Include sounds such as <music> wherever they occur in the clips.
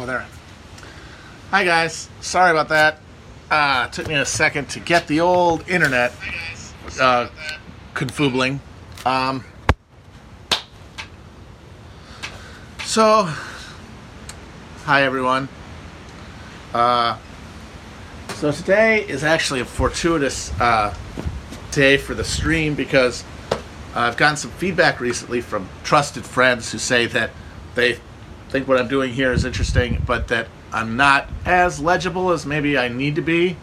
Oh, there. Hi guys, sorry about that. Uh, it took me a second to get the old internet uh, confubling. Um, so, hi everyone. Uh, so today is actually a fortuitous uh, day for the stream because I've gotten some feedback recently from trusted friends who say that they think what I'm doing here is interesting, but that I'm not as legible as maybe I need to be.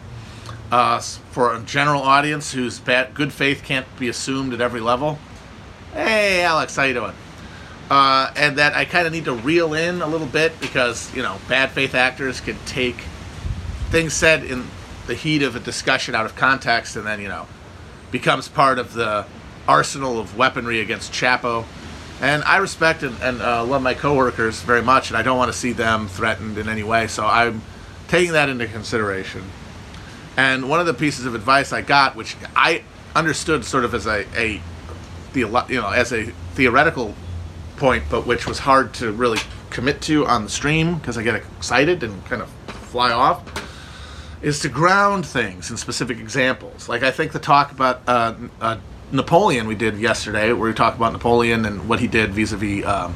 Uh, for a general audience whose bad, good faith can't be assumed at every level. Hey, Alex, how you doing? Uh, and that I kind of need to reel in a little bit because you know bad faith actors can take things said in the heat of a discussion out of context, and then you know becomes part of the arsenal of weaponry against Chapo. And I respect and, and uh, love my coworkers very much, and I don't want to see them threatened in any way. So I'm taking that into consideration. And one of the pieces of advice I got, which I understood sort of as a, a you know as a theoretical point, but which was hard to really commit to on the stream because I get excited and kind of fly off, is to ground things in specific examples. Like I think the talk about uh, uh, Napoleon we did yesterday, where we talked about Napoleon and what he did vis-a-vis, um,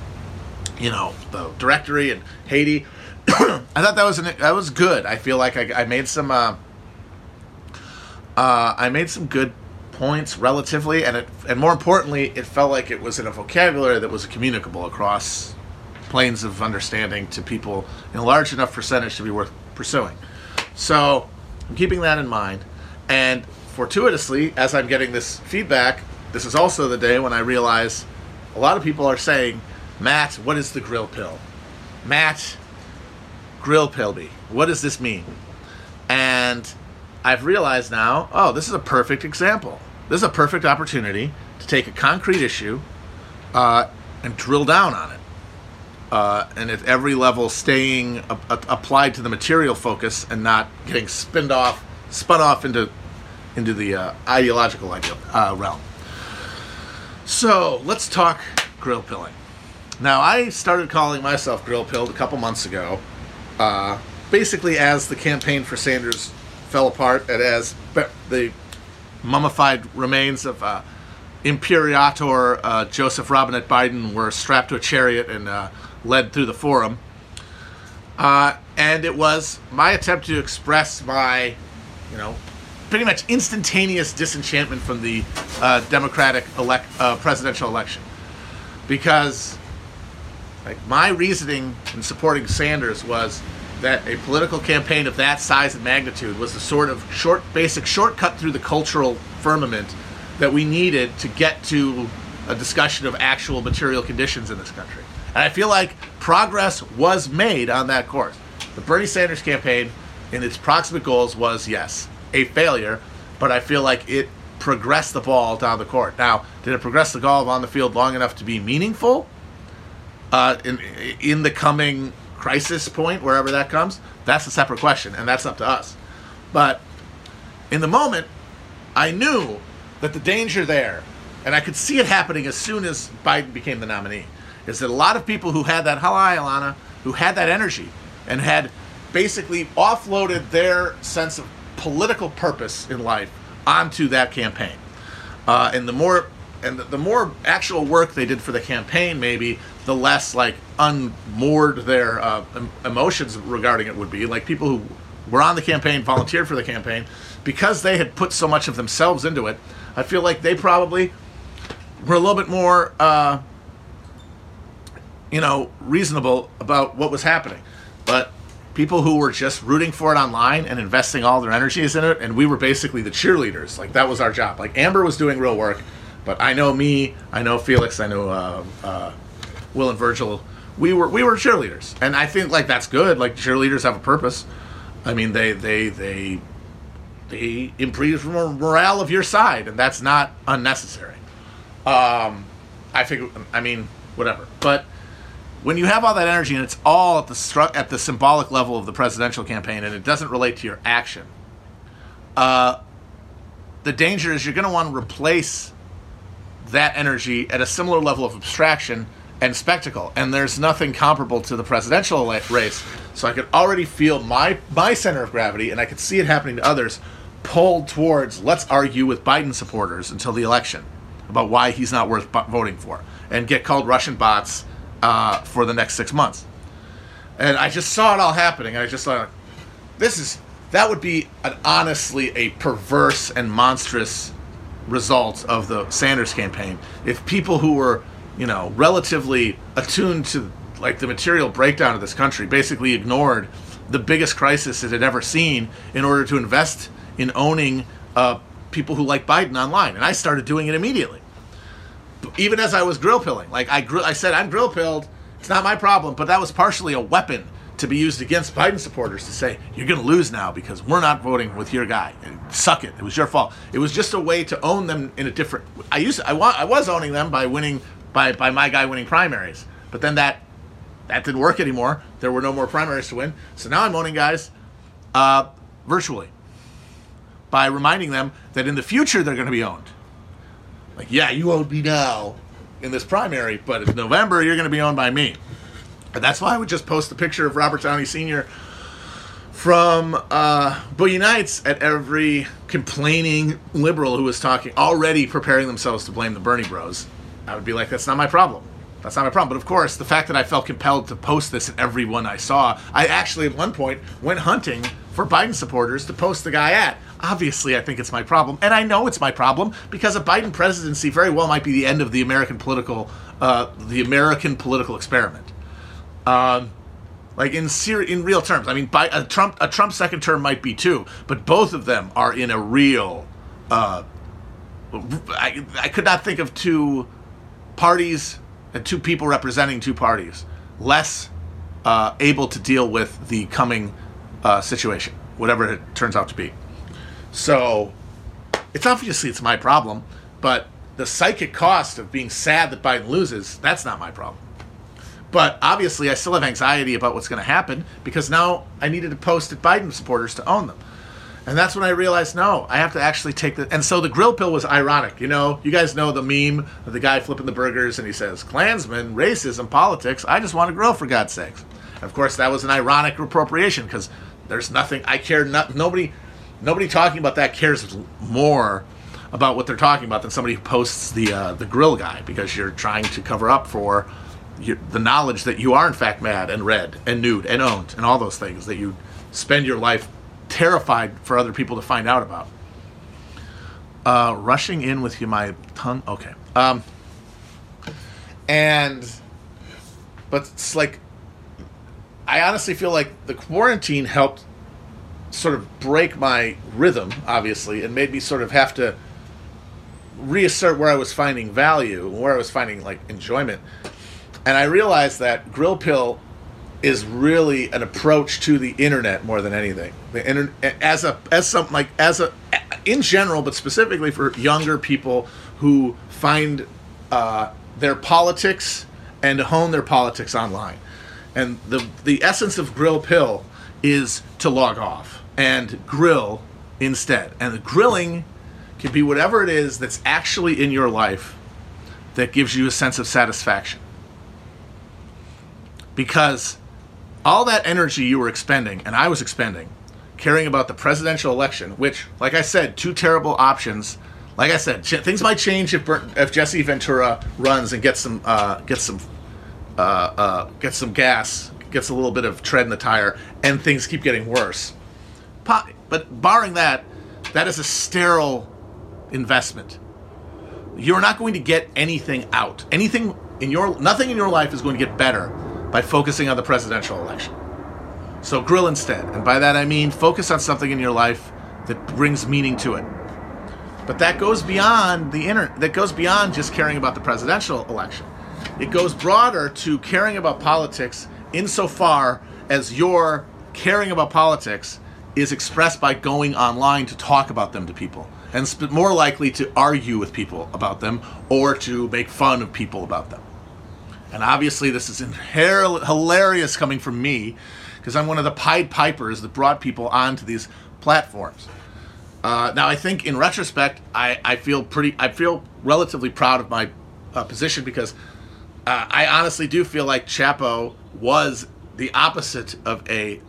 you know, the Directory and Haiti. <clears throat> I thought that was an, that was good. I feel like I, I made some uh, uh, I made some good points relatively, and it and more importantly, it felt like it was in a vocabulary that was communicable across planes of understanding to people in a large enough percentage to be worth pursuing. So I'm keeping that in mind, and fortuitously, as I'm getting this feedback, this is also the day when I realize a lot of people are saying, Matt, what is the grill pill? Matt, grill pilby. What does this mean? And I've realized now, oh, this is a perfect example. This is a perfect opportunity to take a concrete issue uh, and drill down on it. Uh, and at every level, staying a- a- applied to the material focus and not getting spinned off, spun off into into the uh, ideological uh, realm. So let's talk grill pilling. Now, I started calling myself grill pilled a couple months ago, uh, basically as the campaign for Sanders fell apart and as the mummified remains of uh, Imperator uh, Joseph Robinette Biden were strapped to a chariot and uh, led through the forum. Uh, and it was my attempt to express my, you know, pretty much instantaneous disenchantment from the uh, Democratic elect, uh, presidential election, because like my reasoning in supporting Sanders was that a political campaign of that size and magnitude was the sort of short, basic shortcut through the cultural firmament that we needed to get to a discussion of actual material conditions in this country. And I feel like progress was made on that course. The Bernie Sanders campaign, in its proximate goals, was yes, a failure, but I feel like it progressed the ball down the court. Now, did it progress the ball on the field long enough to be meaningful uh, in in the coming crisis point, wherever that comes? That's a separate question, and that's up to us. But in the moment, I knew that the danger there, and I could see it happening as soon as Biden became the nominee, is that a lot of people who had that, hi, Alana, who had that energy and had basically offloaded their sense of political purpose in life onto that campaign. Uh, and the more and the, more actual work they did for the campaign, maybe the less like unmoored their uh, em- emotions regarding it would be. Like people who were on the campaign, volunteered for the campaign, because they had put so much of themselves into it. I feel like they probably were a little bit more, uh, you know, reasonable about what was happening. But people who were just rooting for it online and investing all their energies in it, and we were basically the cheerleaders. Like that was our job. Like Amber was doing real work, but I know me, I know Felix, I know uh, uh, Will and Virgil. We were we were cheerleaders, and I think like that's good. Like cheerleaders have a purpose. I mean, they they they they improve morale of your side, and that's not unnecessary. Um, I think. I mean, whatever, but when you have all that energy and it's all at the stru- at the symbolic level of the presidential campaign and it doesn't relate to your action, uh, the danger is you're going to want to replace that energy at a similar level of abstraction and spectacle. And there's nothing comparable to the presidential race. So I could already feel my my center of gravity, and I could see it happening to others, pulled towards let's argue with Biden supporters until the election about why he's not worth voting for, and get called Russian bots uh, for the next six months. And I just saw it all happening. And I just thought, this is that would be an honestly a perverse and monstrous result of the Sanders campaign if people who were you know relatively attuned to like the material breakdown of this country basically ignored the biggest crisis it had ever seen in order to invest in owning uh, people who like Biden online, and I started doing it immediately. Even as I was grill pilling, like I gr- I said, I'm grill pilled. It's not my problem, but that was partially a weapon to be used against Biden supporters to say you're going to lose now because we're not voting with your guy. And Suck it. It was your fault. It was just a way to own them in a different. I used I want I was owning them by winning by by my guy winning primaries, but then that that didn't work anymore. There were no more primaries to win. So now I'm owning guys uh, virtually by reminding them that in the future they're going to be owned. Like, yeah, you own me now in this primary, but in November you're going to be owned by me. And that's why I would just post a picture of Robert Downey Sr. from uh, Boogie Nights at every complaining liberal who was talking, already preparing themselves to blame the Bernie Bros. I would be like, that's not my problem. That's not my problem. But of course, the fact that I felt compelled to post this at every one I saw, I actually at one point went hunting for Biden supporters to post the guy at. Obviously, I think it's my problem, and I know it's my problem because a Biden presidency very well might be the end of the American political, uh, the American political experiment. Um, like in ser- in real terms, I mean, by a Trump a Trump second term might be too, but both of them are in a real. Uh, I, I could not think of two parties and two people representing two parties less uh, able to deal with the coming uh, situation, whatever it turns out to be. So it's obviously it's my problem, but the psychic cost of being sad that Biden loses, that's not my problem. But obviously, I still have anxiety about what's going to happen because now I needed to post at Biden supporters to own them. And that's when I realized, no, I have to actually take the. And so the grill pill was ironic. You know, you guys know the meme of the guy flipping the burgers and he says, Klansmen, racism, politics, I just want to grill for God's sakes. And of course, that was an ironic appropriation because there's nothing, I care, not, nobody, nobody talking about that cares more about what they're talking about than somebody who posts the, uh, the grill guy because you're trying to cover up for the knowledge that you are in fact mad and red and nude and owned and all those things that you spend your life terrified for other people to find out about. Uh, rushing in with you, my tongue. Okay. Um, and, but it's like, I honestly feel like the quarantine helped sort of break my rhythm, obviously, and made me sort of have to reassert where I was finding value, where I was finding like enjoyment. And I realized that Grill Pill is really an approach to the internet more than anything. The internet as a as something like as a in general, but specifically for younger people who find uh, their politics and hone their politics online. And the the essence of Grill Pill is to log off and grill instead. And the grilling can be whatever it is that's actually in your life that gives you a sense of satisfaction. Because all that energy you were expending, and I was expending, caring about the presidential election, which, like I said, two terrible options. Like I said, things might change if Bert, if Jesse Ventura runs and gets some uh, gets some uh, uh, gets some gas, gets a little bit of tread in the tire, and things keep getting worse. But barring that, that is a sterile investment. You're not going to get anything out. Anything in your nothing in your life is going to get better by focusing on the presidential election. So grill instead. And by that I mean focus on something in your life that brings meaning to it. But that goes beyond the inner that goes beyond just caring about the presidential election. It goes broader to caring about politics insofar as your caring about politics is expressed by going online to talk about them to people and sp- more likely to argue with people about them or to make fun of people about them. And obviously, this is inher- hilarious coming from me because I'm one of the Pied Pipers that brought people onto these platforms. Uh, now, I think in retrospect, I, I feel pretty, I feel relatively proud of my uh, position because uh, I honestly do feel like Chapo was the opposite of a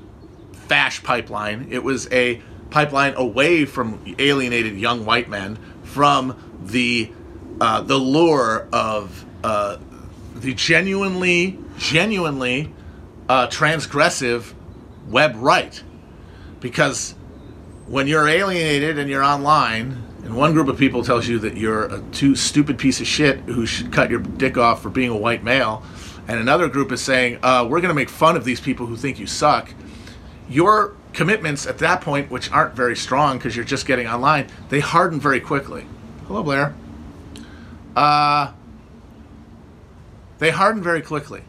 fash pipeline. It was a pipeline away from alienated young white men from the uh, the lure of uh, the genuinely, genuinely uh, transgressive web right. Because when you're alienated and you're online, and one group of people tells you that you're a too stupid piece of shit who should cut your dick off for being a white male, and another group is saying, uh, we're going to make fun of these people who think you suck, your commitments at that point, which aren't very strong because you're just getting online, they harden very quickly. Hello, Blair. Uh, they harden very quickly.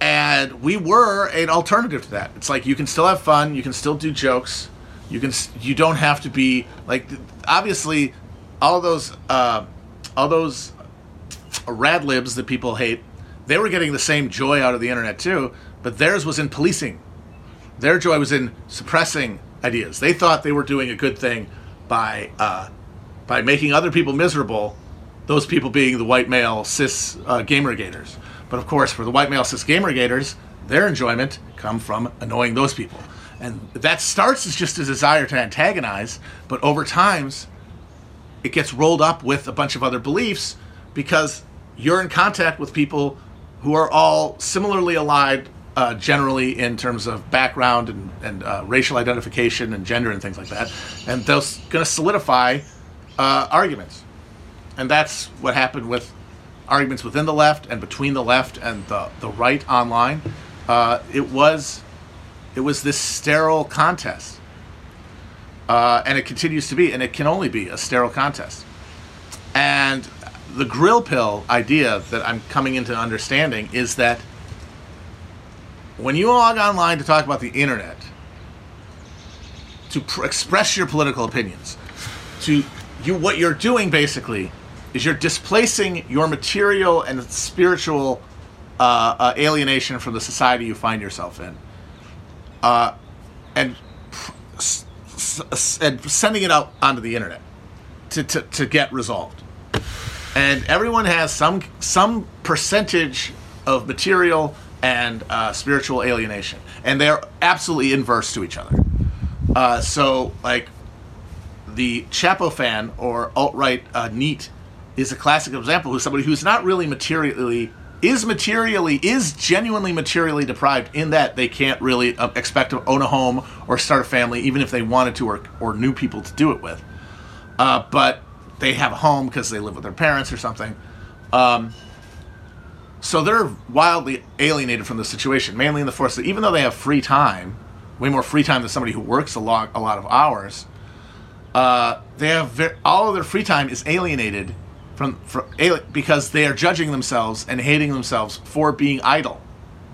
And we were an alternative to that. It's like you can still have fun, you can still do jokes, you can you don't have to be like obviously all those uh, all those rad libs that people hate, they were getting the same joy out of the internet too, but theirs was in policing. Their joy was in suppressing ideas. They thought they were doing a good thing by uh, by making other people miserable. Those people being the white male cis uh, gamergators. But of course, for the white male cis gamergators, their enjoyment come from annoying those people. And that starts as just a desire to antagonize, but over times, it gets rolled up with a bunch of other beliefs because you're in contact with people who are all similarly allied uh, generally in terms of background and, and uh, racial identification and gender and things like that. And those going to solidify uh, arguments. And that's what happened with arguments within the left and between the left and the, the right online. Uh, it was it was this sterile contest. Uh, and it continues to be, and it can only be a sterile contest. And the grill pill idea that I'm coming into understanding is that when you log online to talk about the internet, to pr- express your political opinions, to you what you're doing basically is you're displacing your material and spiritual uh, uh, alienation from the society you find yourself in, uh, and and sending it out onto the internet to, to, to get resolved. And everyone has some some percentage of material and uh, spiritual alienation, and they're absolutely inverse to each other. Uh, so, like the Chapo fan or alt right uh, NEET is a classic example who's somebody who's not really materially is materially is genuinely materially deprived in that they can't really uh, expect to own a home or start a family even if they wanted to or, or knew people to do it with uh, but they have a home because they live with their parents or something um, so they're wildly alienated from the situation mainly in the force that even though they have free time way more free time than somebody who works a lot, a lot of hours uh, they have all of their free time is alienated from, from because they are judging themselves and hating themselves for being idle.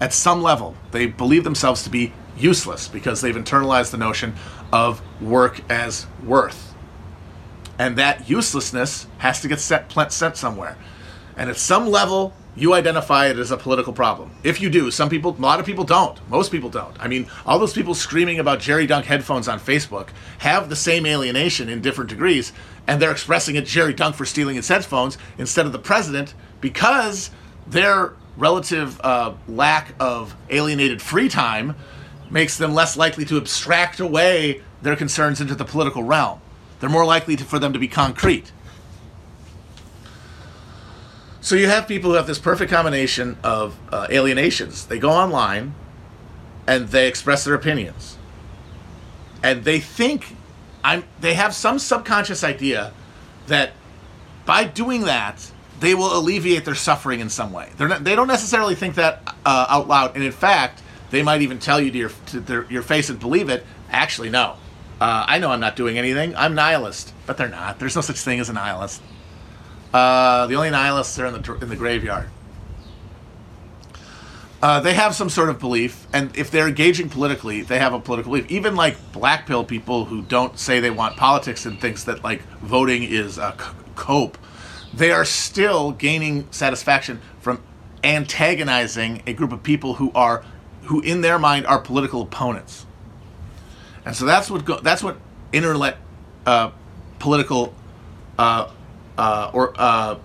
At some level, they believe themselves to be useless because they've internalized the notion of work as worth. And that uselessness has to get set, sent somewhere. And at some level, you identify it as a political problem. If you do, some people, a lot of people don't. Most people don't. I mean, all those people screaming about Jerry Dunk headphones on Facebook have the same alienation in different degrees, and they're expressing it Jerry Dunk for stealing his headphones instead of the president because their relative uh, lack of alienated free time makes them less likely to abstract away their concerns into the political realm. They're more likely to, for them to be concrete. So you have people who have this perfect combination of uh, alienations. They go online and they express their opinions. And they think I'm they have some subconscious idea that by doing that they will alleviate their suffering in some way. They're not, they don't necessarily think that uh, out loud, and in fact, they might even tell you to your to their, your face and believe it. Actually, no. Uh, I know I'm not doing anything. I'm nihilist, but they're not. There's no such thing as a nihilist. Uh, the only nihilists are in the in the graveyard. Uh, they have some sort of belief, and if they're engaging politically, they have a political belief. Even like black pill people who don't say they want politics and thinks that like voting is a cope, they are still gaining satisfaction from antagonizing a group of people who are, who in their mind are political opponents. And so that's what go, that's what internet uh, political uh, uh, or uh,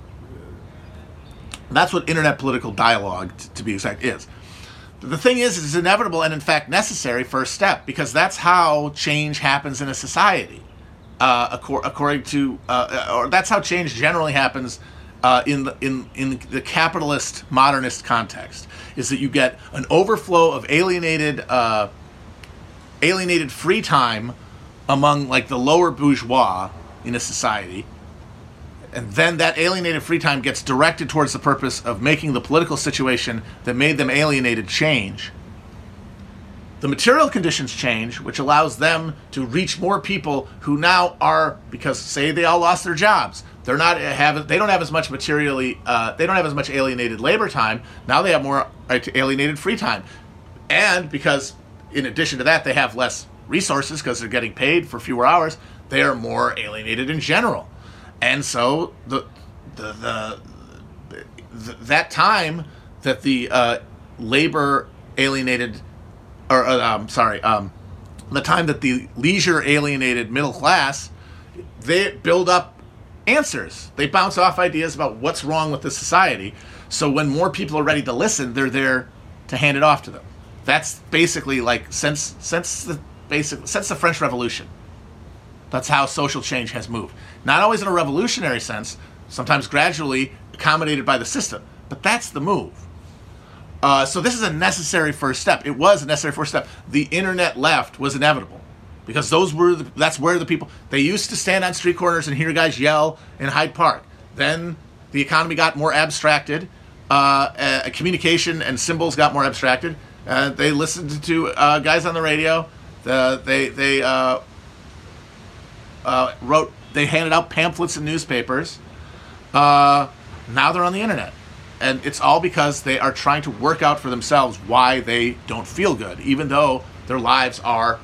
That's what internet political dialogue, t- to be exact, is. The thing is, it's inevitable and in fact necessary first step because that's how change happens in a society. Uh, according to, uh, or that's how change generally happens uh, in the in in the capitalist modernist context. Is that you get an overflow of alienated uh, alienated free time among like the lower bourgeois in a society and then that alienated free time gets directed towards the purpose of making the political situation that made them alienated change. The material conditions change, which allows them to reach more people who now are because say they all lost their jobs. They're not have they don't have as much materially uh, they don't have as much alienated labor time. Now they have more uh, alienated free time, and because in addition to that they have less resources because they're getting paid for fewer hours. They are more alienated in general and so the the, the, the that time that the uh, labor alienated, or uh, um, sorry, um, the time that the leisure alienated middle class, they build up answers. They bounce off ideas about what's wrong with the society. So when more people are ready to listen, they're there to hand it off to them. That's basically like since since the basic since the French Revolution. That's how social change has moved. Not always in a revolutionary sense, sometimes gradually accommodated by the system, but that's the move. Uh, so this is a necessary first step. It was a necessary first step. The internet left was inevitable because those were the, that's where the people they used to stand on street corners and hear guys yell in Hyde Park. Then the economy got more abstracted, uh, uh, communication and symbols got more abstracted. They listened to uh, guys on the radio. The, they they uh, uh, wrote, they handed out pamphlets and newspapers. Uh, now they're on the internet. And it's all because they are trying to work out for themselves why they don't feel good, even though their lives are,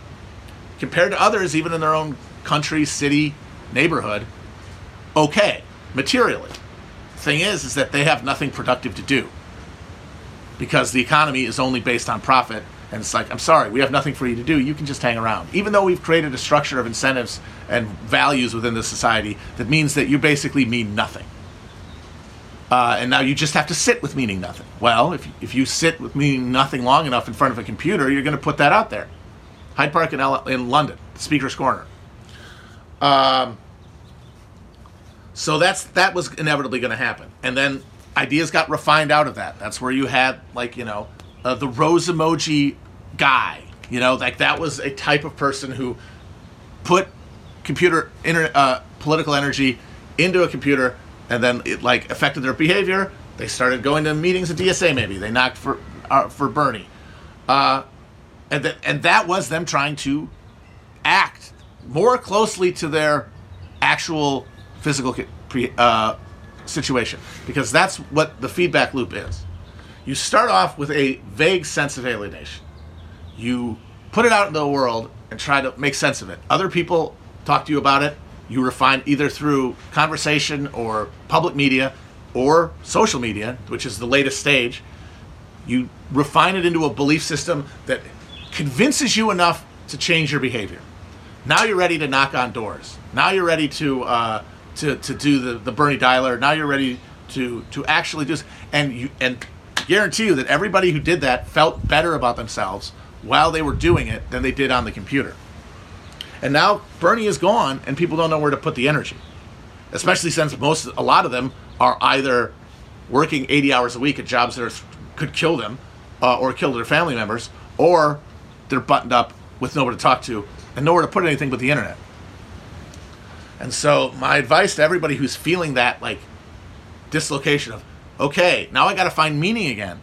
compared to others, even in their own country, city, neighborhood, okay, materially. Thing is, is that they have nothing productive to do because the economy is only based on profit and it's like, I'm sorry, we have nothing for you to do. You can just hang around. Even though we've created a structure of incentives and values within the society that means that you basically mean nothing. Uh, and now you just have to sit with meaning nothing. Well, if, if you sit with meaning nothing long enough in front of a computer, you're going to put that out there. Hyde Park in, L- in London, Speaker's Corner. Um, so that's that was inevitably going to happen, and then ideas got refined out of that. That's where you had like you know uh, the rose emoji guy. You know, like that was a type of person who put computer internet uh, political energy into a computer, and then it like affected their behavior. They started going to meetings at DSA. Maybe they knocked for uh, for Bernie, uh, and that and that was them trying to act more closely to their actual physical uh, situation because that's what the feedback loop is. You start off with a vague sense of alienation you put it out in the world and try to make sense of it. Other people talk to you about it. You refine either through conversation or public media or social media, which is the latest stage. You refine it into a belief system that convinces you enough to change your behavior. Now you're ready to knock on doors. Now you're ready to uh, to, to do the, the Bernie dialer. Now you're ready to to actually do. And you and guarantee you that everybody who did that felt better about themselves while they were doing it than they did on the computer. And now Bernie is gone, and people don't know where to put the energy, especially since most, a lot of them are either working 80 hours a week at jobs that are, could kill them uh, or kill their family members, or they're buttoned up with nowhere to talk to and nowhere to put anything but the internet. And so, my advice to everybody who's feeling that like dislocation of, okay, now I got to find meaning again.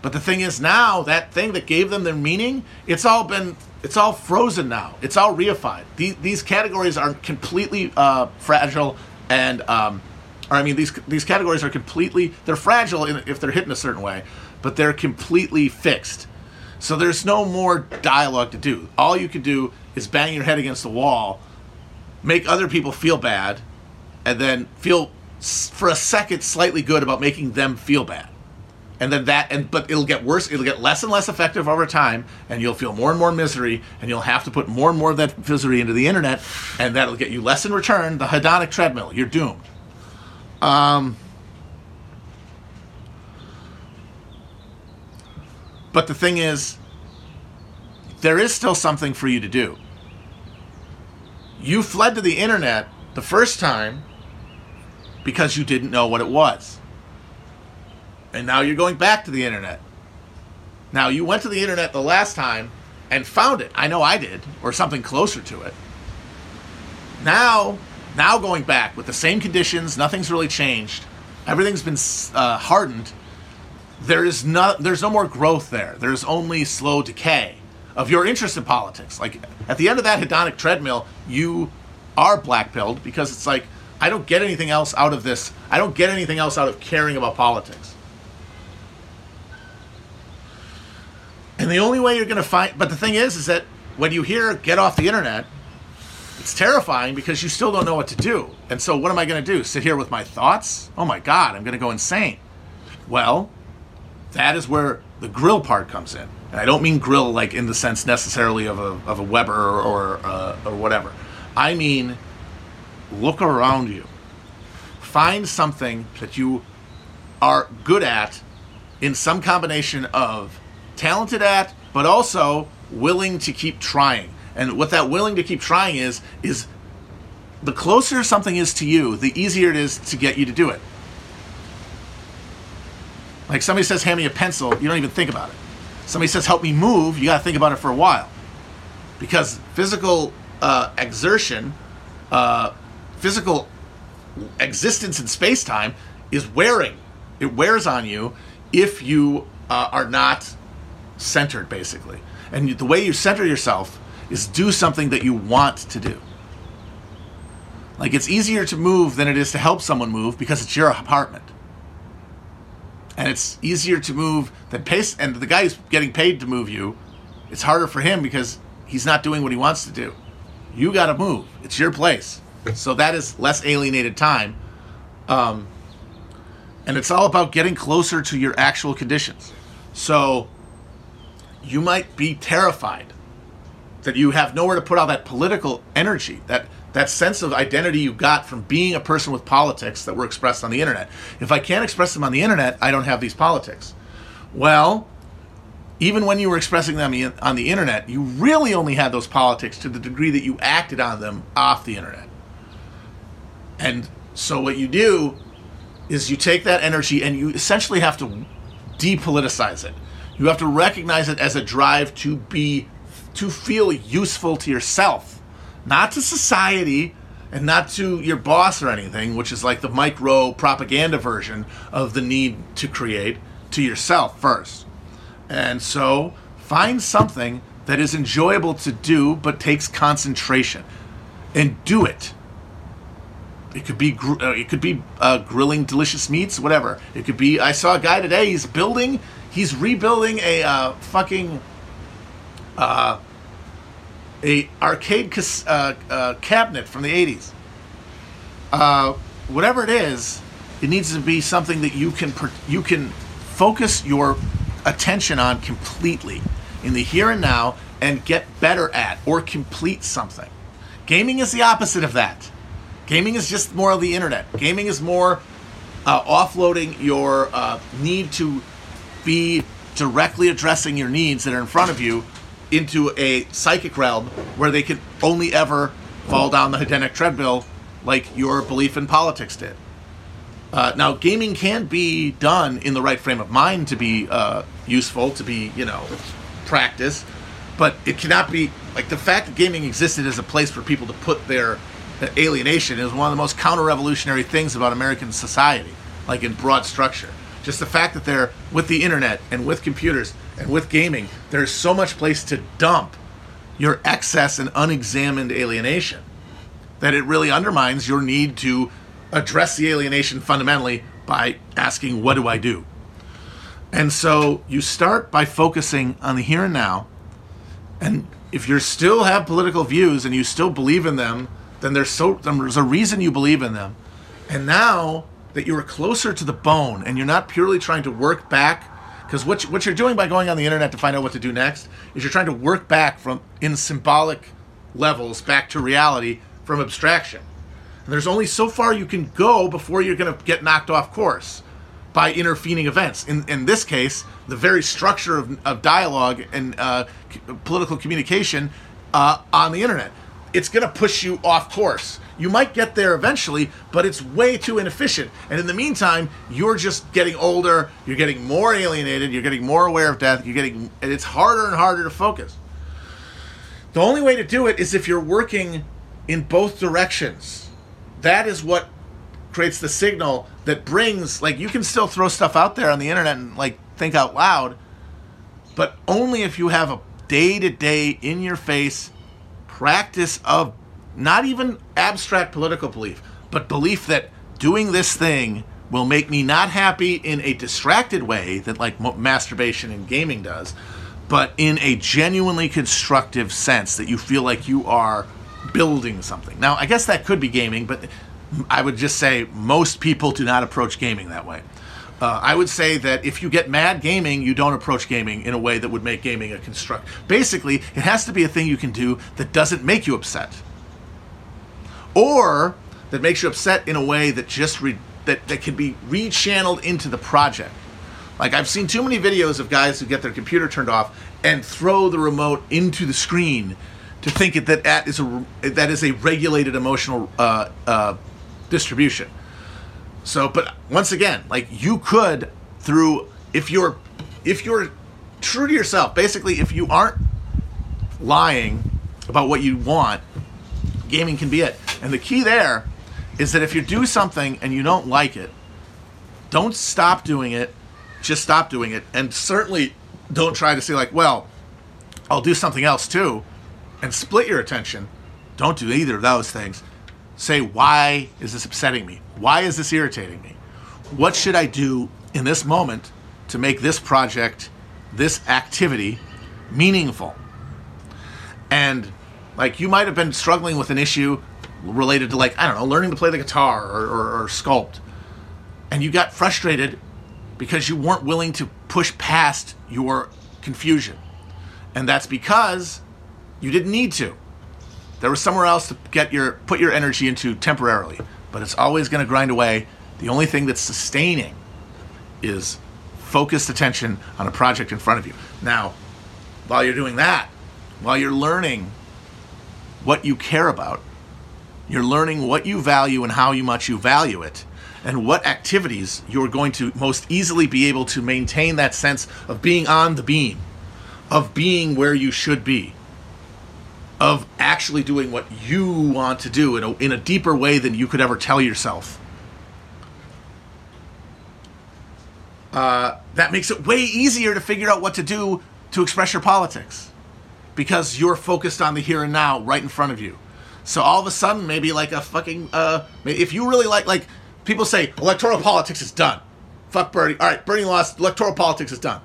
But the thing is now that thing that gave them their meaning, it's all been it's all frozen now. It's all reified. These, these categories are completely uh, fragile, and um, or I mean these these categories are completely they're fragile in, if they're hit in a certain way, but they're completely fixed. So there's no more dialogue to do. All you can do is bang your head against the wall, make other people feel bad, and then feel for a second slightly good about making them feel bad. And then that, and but it'll get worse. It'll get less and less effective over time, and you'll feel more and more misery, and you'll have to put more and more of that misery into the internet, and that'll get you less in return. The hedonic treadmill. You're doomed. Um, but the thing is, there is still something for you to do. You fled to the internet the first time because you didn't know what it was. And now you're going back to the internet. Now, you went to the internet the last time and found it. I know I did, or something closer to it. Now, now going back with the same conditions, nothing's really changed. Everything's been uh, hardened. There is no, there's no more growth there. There's only slow decay of your interest in politics. Like at the end of that hedonic treadmill, you are blackpilled because it's like I don't get anything else out of this. I don't get anything else out of caring about politics. And the only way you're going to find, but the thing is, is that when you hear get off the internet, it's terrifying because you still don't know what to do. And so, what am I going to do? Sit here with my thoughts? Oh my God, I'm going to go insane. Well, that is where the grill part comes in. And I don't mean grill like in the sense necessarily of a, of a Weber or, uh, or whatever. I mean, look around you. Find something that you are good at in some combination of talented at, but also willing to keep trying. And what that willing to keep trying is is the closer something is to you, the easier it is to get you to do it. Like somebody says, hand me a pencil, you don't even think about it. Somebody says, help me move, you got to think about it for a while. Because physical uh, exertion, uh, physical existence in space time is wearing. It wears on you if you uh, are not centered basically. And the way you center yourself is do something that you want to do. Like it's easier to move than it is to help someone move because it's your apartment. And it's easier to move than pace. And the guy who's getting paid to move you, it's harder for him because he's not doing what he wants to do. You got to move. It's your place. So that is less alienated time. Um, and it's all about getting closer to your actual conditions. So you might be terrified that you have nowhere to put all that political energy, that that sense of identity you got from being a person with politics that were expressed on the internet. If I can't express them on the internet, I don't have these politics. Well, even when you were expressing them on the internet, you really only had those politics to the degree that you acted on them off the internet. And so what you do is you take that energy and you essentially have to depoliticize it. You have to recognize it as a drive to be to feel useful to yourself, not to society and not to your boss or anything, which is like the micro propaganda version of the need to create to yourself first. And so find something that is enjoyable to do but takes concentration and do it. It could be gr- uh, it could be uh, grilling delicious meats, whatever. It could be. I saw a guy today. He's building He's rebuilding a uh, fucking uh, a arcade cas- uh, uh cabinet from the '80s. Uh, whatever it is, it needs to be something that you can per- you can focus your attention on completely in the here and now and get better at or complete something. Gaming is the opposite of that. Gaming is just more of the internet. Gaming is more uh, offloading your uh, need to be directly addressing your needs that are in front of you into a psychic realm where they can only ever fall down the hedonic treadmill like your belief in politics did. Uh, now, gaming can be done in the right frame of mind to be uh, useful, to be, you know, practice, but it cannot be like the fact that gaming existed as a place for people to put their alienation is one of the most counter revolutionary things about American society, like in broad structure. Just the fact that they're with the internet and with computers and with gaming, there's so much place to dump your excess and unexamined alienation that it really undermines your need to address the alienation fundamentally by asking, What do I do? And so you start by focusing on the here and now. And if you still have political views and you still believe in them, then there's so there's a reason you believe in them. And now that you're closer to the bone and you're not purely trying to work back because what, what you're doing by going on the internet to find out what to do next is you're trying to work back from in symbolic levels back to reality from abstraction and there's only so far you can go before you're going to get knocked off course by intervening events. In, in this case, the very structure of, of dialogue and uh, c- political communication uh, on the internet. It's going to push you off course. You might get there eventually, but it's way too inefficient. And in the meantime, you're just getting older, you're getting more alienated, you're getting more aware of death, you're getting, and it's harder and harder to focus. The only way to do it is if you're working in both directions. That is what creates the signal that brings like you can still throw stuff out there on the internet and like think out loud, but only if you have a day to day in your face practice of not even abstract political belief, but belief that doing this thing will make me not happy in a distracted way that like mo- masturbation and gaming does, but in a genuinely constructive sense that you feel like you are building something. Now, I guess that could be gaming, but I would just say most people do not approach gaming that way. Uh, I would say that if you get mad gaming, you don't approach gaming in a way that would make gaming a construct. Basically, it has to be a thing you can do that doesn't make you upset, or that makes you upset in a way that just re- that that can be rechanneled into the project. Like I've seen too many videos of guys who get their computer turned off and throw the remote into the screen to think that that is a that is a regulated emotional uh, uh, distribution. So, but once again, like you could through if you're if you're true to yourself, basically if you aren't lying about what you want, gaming can be it. And the key there is that if you do something and you don't like it, don't stop doing it. Just stop doing it, and certainly don't try to say like, well, I'll do something else too, and split your attention. Don't do either of those things. Say, why is this upsetting me? Why is this irritating me? What should I do in this moment to make this project, this activity, meaningful? And like you might have been struggling with an issue related to like I don't know, learning to play the guitar or, or, or sculpt, and you got frustrated because you weren't willing to push past your confusion, and that's because you didn't need to. There was somewhere else to get your put your energy into temporarily, but it's always going to grind away. The only thing that's sustaining is focused attention on a project in front of you. Now, while you're doing that, while you're learning what you care about, you're learning what you value and how much you value it, and what activities you're going to most easily be able to maintain that sense of being on the beam, of being where you should be of actually doing what you want to do in a, in a deeper way than you could ever tell yourself. Uh, that makes it way easier to figure out what to do to express your politics because you're focused on the here and now right in front of you. So all of a sudden, maybe like a fucking, uh, if you really like, like people say electoral politics is done. Fuck Bernie. All right, Bernie lost. Electoral politics is done.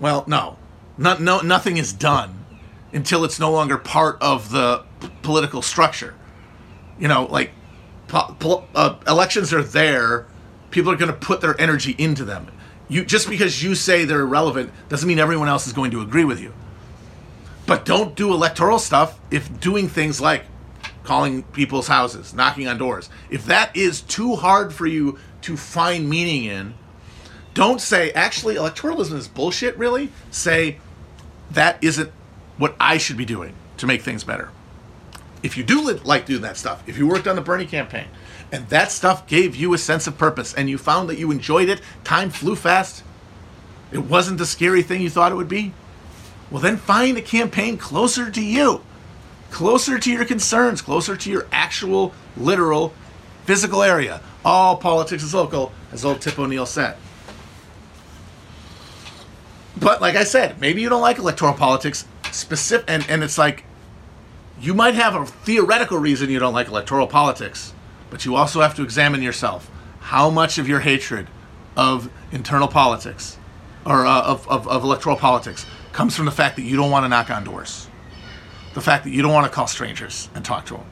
Well, no, not, no, nothing is done until it's no longer part of the p- political structure. You know, like po- uh, elections are there. People are going to put their energy into them. You just because you say they're irrelevant doesn't mean everyone else is going to agree with you. But don't do electoral stuff if doing things like calling people's houses, knocking on doors, if that is too hard for you to find meaning in, don't say actually electoralism is bullshit. Really, say that isn't what I should be doing to make things better. If you do li- like doing that stuff, if you worked on the Bernie campaign and that stuff gave you a sense of purpose and you found that you enjoyed it, time flew fast, it wasn't the scary thing you thought it would be, well, then find a campaign closer to you, closer to your concerns, closer to your actual, literal, physical area. All politics is local, as old Tip O'Neill said. But like I said, maybe you don't like electoral politics specific and, and it's like you might have a theoretical reason you don't like electoral politics, but you also have to examine yourself. How much of your hatred of internal politics or uh, of, of, of electoral politics comes from the fact that you don't want to knock on doors, the fact that you don't want to call strangers and talk to them.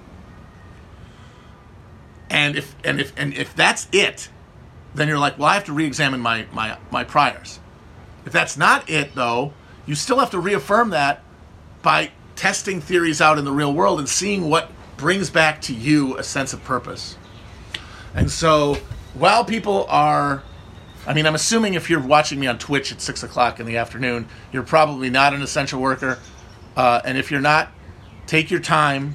And if and if and if that's it, then you're like, well, I have to re-examine my my my priors. If that's not it, though, you still have to reaffirm that by testing theories out in the real world and seeing what brings back to you a sense of purpose. And so, while people are I mean, I'm assuming if you're watching me on Twitch at six o'clock in the afternoon, you're probably not an essential worker. Uh, and if you're not, take your time,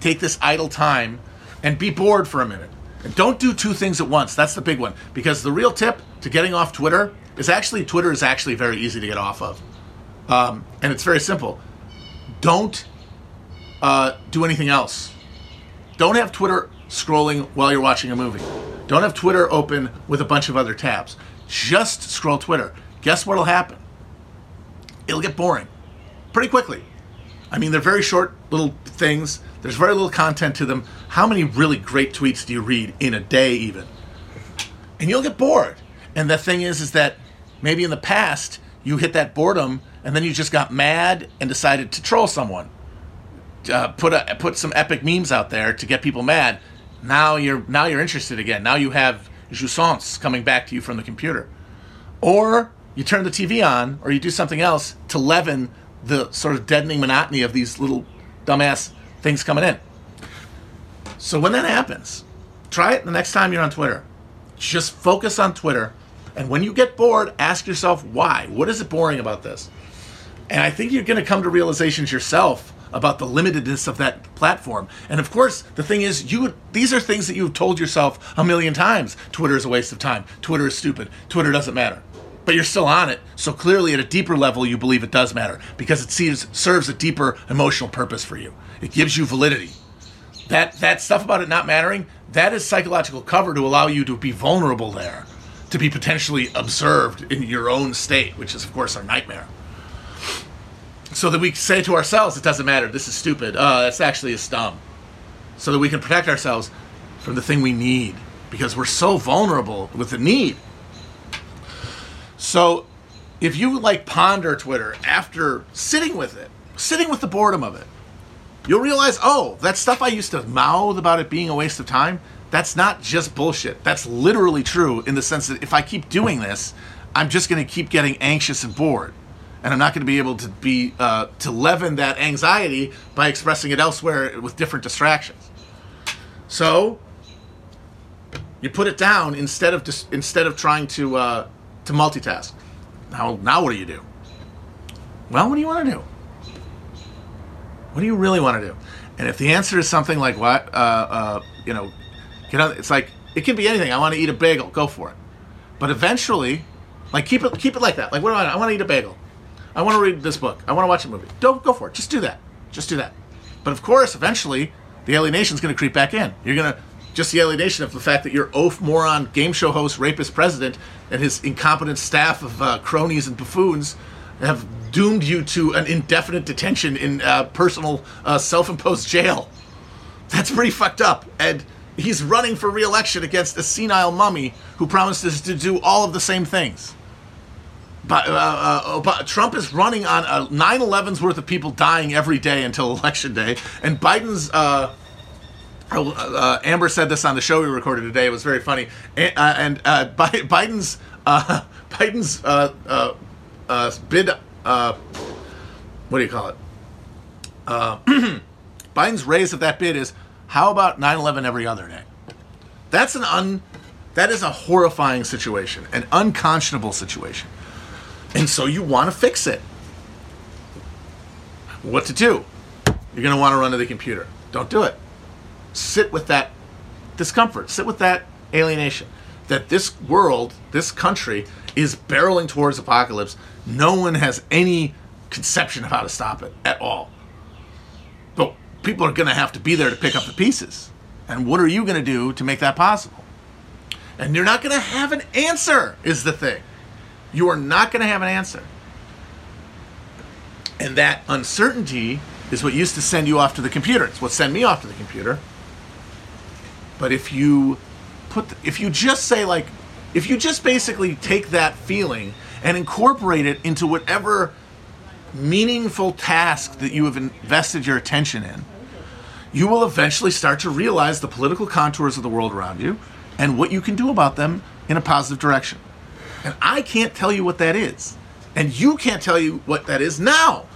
take this idle time, and be bored for a minute. And don't do two things at once. That's the big one. Because the real tip to getting off Twitter is actually Twitter is actually very easy to get off of, um, and it's very simple. Don't uh, do anything else. Don't have Twitter scrolling while you're watching a movie. Don't have Twitter open with a bunch of other tabs. Just scroll Twitter. Guess what'll happen? It'll get boring pretty quickly. I mean, they're very short little things. There's very little content to them. How many really great tweets do you read in a day, even? And you'll get bored. And the thing is, is that maybe in the past you hit that boredom and then you just got mad and decided to troll someone, uh, put a, put some epic memes out there to get people mad. Now you're now you're interested again. Now you have jouissance coming back to you from the computer, or you turn the TV on, or you do something else to leaven the sort of deadening monotony of these little dumbass things coming in. So when that happens, try it the next time you're on Twitter. Just focus on Twitter, and when you get bored, ask yourself why. What is it boring about this? And I think you're going to come to realizations yourself about the limitedness of that platform. And of course, the thing is, you these are things that you've told yourself a million times. Twitter is a waste of time. Twitter is stupid. Twitter doesn't matter. But you're still on it, so clearly at a deeper level, you believe it does matter because it serves a deeper emotional purpose for you. It gives you validity. That that stuff about it not mattering, that is psychological cover to allow you to be vulnerable there, to be potentially observed in your own state, which is of course our nightmare so that we say to ourselves, it doesn't matter, this is stupid, uh, that's actually a dumb. So that we can protect ourselves from the thing we need because we're so vulnerable with the need. So if you like ponder Twitter after sitting with it, sitting with the boredom of it, you'll realize, oh, that stuff I used to mouth about it being a waste of time, that's not just bullshit. That's literally true in the sense that if I keep doing this, I'm just going to keep getting anxious and bored and I'm not going to be able to be uh, to leaven that anxiety by expressing it elsewhere with different distractions. So you put it down instead of just instead of trying to uh, to multitask. Now, now what do you do? Well, what do you want to do? What do you really want to do? And if the answer is something like what, uh, uh, you know, get on, it's like it can be anything. I want to eat a bagel. Go for it. But eventually, like keep it keep it like that. Like what do I? I want to eat a bagel. I want to read this book. I want to watch a movie. Don't go for it. Just do that. Just do that. But of course, eventually, the alienation is going to creep back in. You're going to just the alienation of the fact that your oaf moron game show host, rapist president, and his incompetent staff of uh, cronies and buffoons have doomed you to an indefinite detention in uh, personal uh, self-imposed jail. That's pretty fucked up. And he's running for re-election against a senile mummy who promises to do all of the same things. But, uh, uh, Trump is running on uh, 9/11's worth of people dying every day until election day, and Biden's. Uh, uh, uh, Amber said this on the show we recorded today. It was very funny, and, and Biden's Biden's bid. what do you call it? <clears throat> Biden's raise of that bid is how about 9/11 every other day? That's an un. That is a horrifying situation, an unconscionable situation. And so you want to fix it. What to do? You're going to want to run to the computer. Don't do it. Sit with that discomfort, sit with that alienation. That this world, this country, is barreling towards apocalypse. No one has any conception of how to stop it at all. But people are going to have to be there to pick up the pieces. And what are you going to do to make that possible? And you're not going to have an answer, is the thing. You are not going to have an answer. And that uncertainty is what used to send you off to the computer. It's what sent me off to the computer. But if you put, the, if you just say like, if you just basically take that feeling and incorporate it into whatever meaningful task that you have invested your attention in, you will eventually start to realize the political contours of the world around you and what you can do about them in a positive direction. And I can't tell you what that is. And you can't tell you what that is now.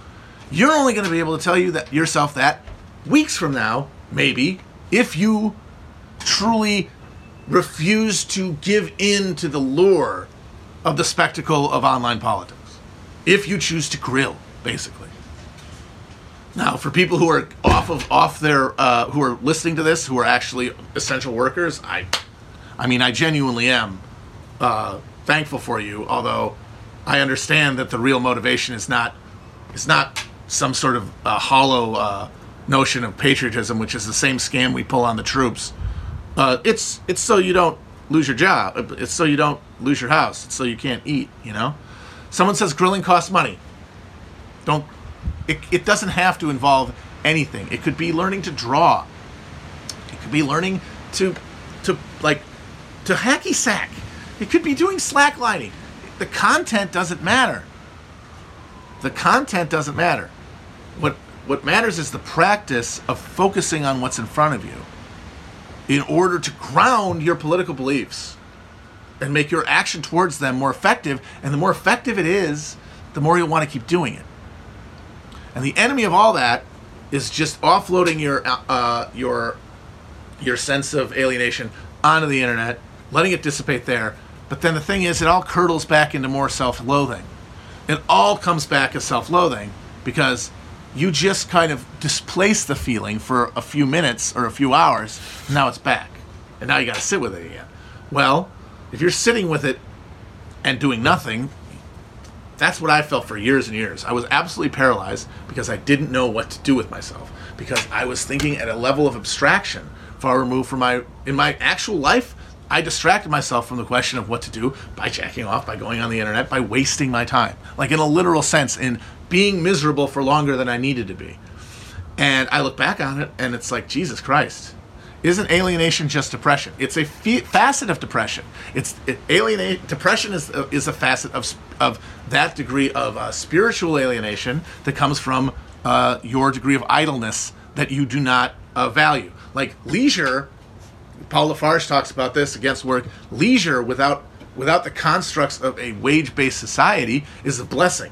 You're only going to be able to tell you that yourself that weeks from now, maybe, if you truly refuse to give in to the lure of the spectacle of online politics. If you choose to grill, basically. Now, for people who are off of off their uh, who are listening to this, who are actually essential workers, I, I mean, I genuinely am uh, thankful for you. Although I understand that the real motivation is not is not some sort of uh, hollow uh, notion of patriotism, which is the same scam we pull on the troops. Uh, it's it's so you don't lose your job. It's so you don't lose your house. It's so you can't eat. You know, someone says grilling costs money. Don't. It, it doesn't have to involve anything. It could be learning to draw. It could be learning to to like to hacky sack. It could be doing slacklining. The content doesn't matter. The content doesn't matter. What what matters is the practice of focusing on what's in front of you in order to ground your political beliefs and make your action towards them more effective. And the more effective it is, the more you'll want to keep doing it. And the enemy of all that is just offloading your uh, your your sense of alienation onto the internet, letting it dissipate there. But then the thing is, it all curdles back into more self-loathing. It all comes back as self-loathing because you just kind of displace the feeling for a few minutes or a few hours. Now it's back, and now you got to sit with it again. Well, if you're sitting with it and doing nothing, that's what I felt for years and years. I was absolutely paralyzed because I didn't know what to do with myself because I was thinking at a level of abstraction far removed from my in my actual life. I distracted myself from the question of what to do by jacking off, by going on the internet, by wasting my time, like in a literal sense, in being miserable for longer than I needed to be. And I look back on it, and it's like Jesus Christ. Isn't alienation just depression? It's a facet of depression. It's it, alienate depression is uh, is a facet of of that degree of uh, spiritual alienation that comes from uh, your degree of idleness that you do not uh, value. Like leisure, Paul Lafargue talks about this against work. Leisure without without the constructs of a wage based society is a blessing.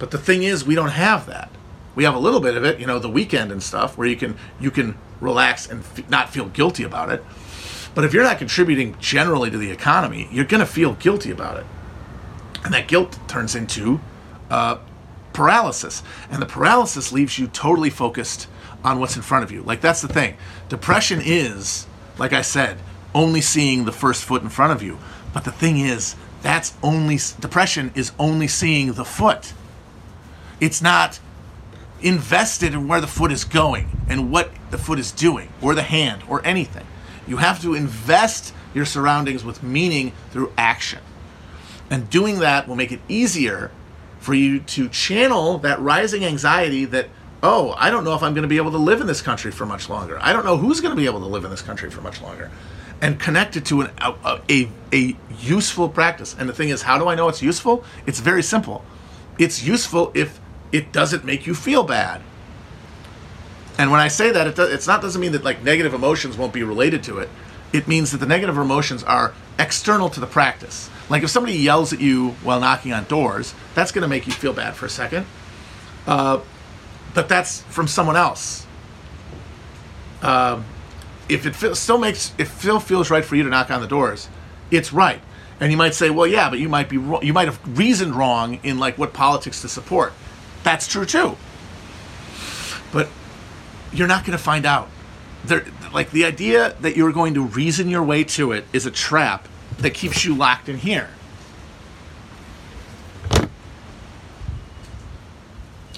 But the thing is, we don't have that. We have a little bit of it, you know, the weekend and stuff, where you can you can relax and f- not feel guilty about it. But if you're not contributing generally to the economy, you're going to feel guilty about it, and that guilt turns into uh, paralysis, and the paralysis leaves you totally focused on what's in front of you. Like that's the thing. Depression is, like I said, only seeing the first foot in front of you. But the thing is, that's only depression is only seeing the foot. It's not invested in where the foot is going and what the foot is doing, or the hand, or anything. You have to invest your surroundings with meaning through action. And doing that will make it easier for you to channel that rising anxiety that, oh, I don't know if I'm going to be able to live in this country for much longer. I don't know who's going to be able to live in this country for much longer. And connect it to an, a, a, a useful practice. And the thing is, how do I know it's useful? It's very simple. It's useful if it doesn't make you feel bad. And when I say that, it does, it's not doesn't mean that like negative emotions won't be related to it. It means that the negative emotions are external to the practice. Like if somebody yells at you while knocking on doors, that's going to make you feel bad for a second. Uh, but that's from someone else. Um, if it feel, still makes, if still feels right for you to knock on the doors, it's right. And you might say, well, yeah, but you might be, you might have reasoned wrong in like what politics to support. That's true too. But you're not going to find out. There, like the idea that you're going to reason your way to it is a trap that keeps you locked in here.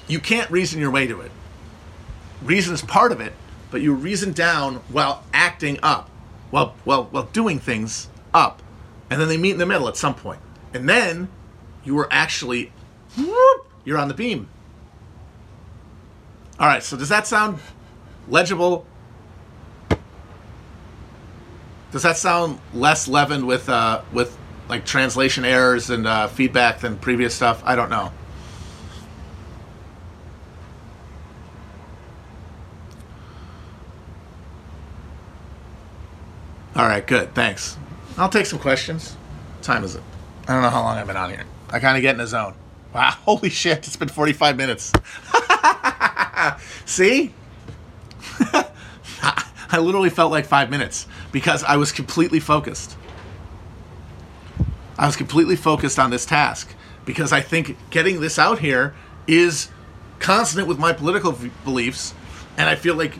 You can't reason your way to it. Reason is part of it, but you reason down while acting up, while while while doing things up, and then they meet in the middle at some point. and then you are actually whoop, you're on the beam. All right, so does that sound legible? Does that sound less leavened with uh, with like translation errors and uh, feedback than previous stuff? I don't know. All right, good. Thanks. I'll take some questions. What time is it? I don't know how long I've been on here. I kind of get in the zone. Wow, <laughs> holy shit, it's been 45 minutes. <laughs> See? <laughs> I literally felt like five minutes because I was completely focused. I was completely focused on this task because I think getting this out here is consonant with my political v- beliefs, and I feel like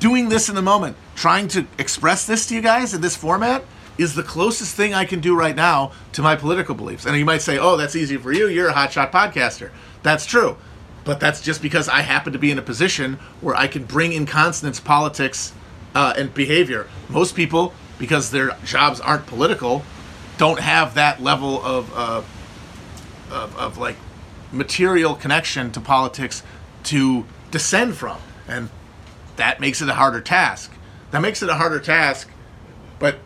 doing this in the moment, trying to express this to you guys in this format, is the closest thing I can do right now to my political beliefs. And you might say, "Oh, that's easy for you. You're a hotshot podcaster." That's true, but that's just because I happen to be in a position where I can bring in consonance politics uh, and behavior. Most people, because their jobs aren't political, don't have that level of, uh, of, of like material connection to politics to descend from, and that makes it a harder task. That makes it a harder task, but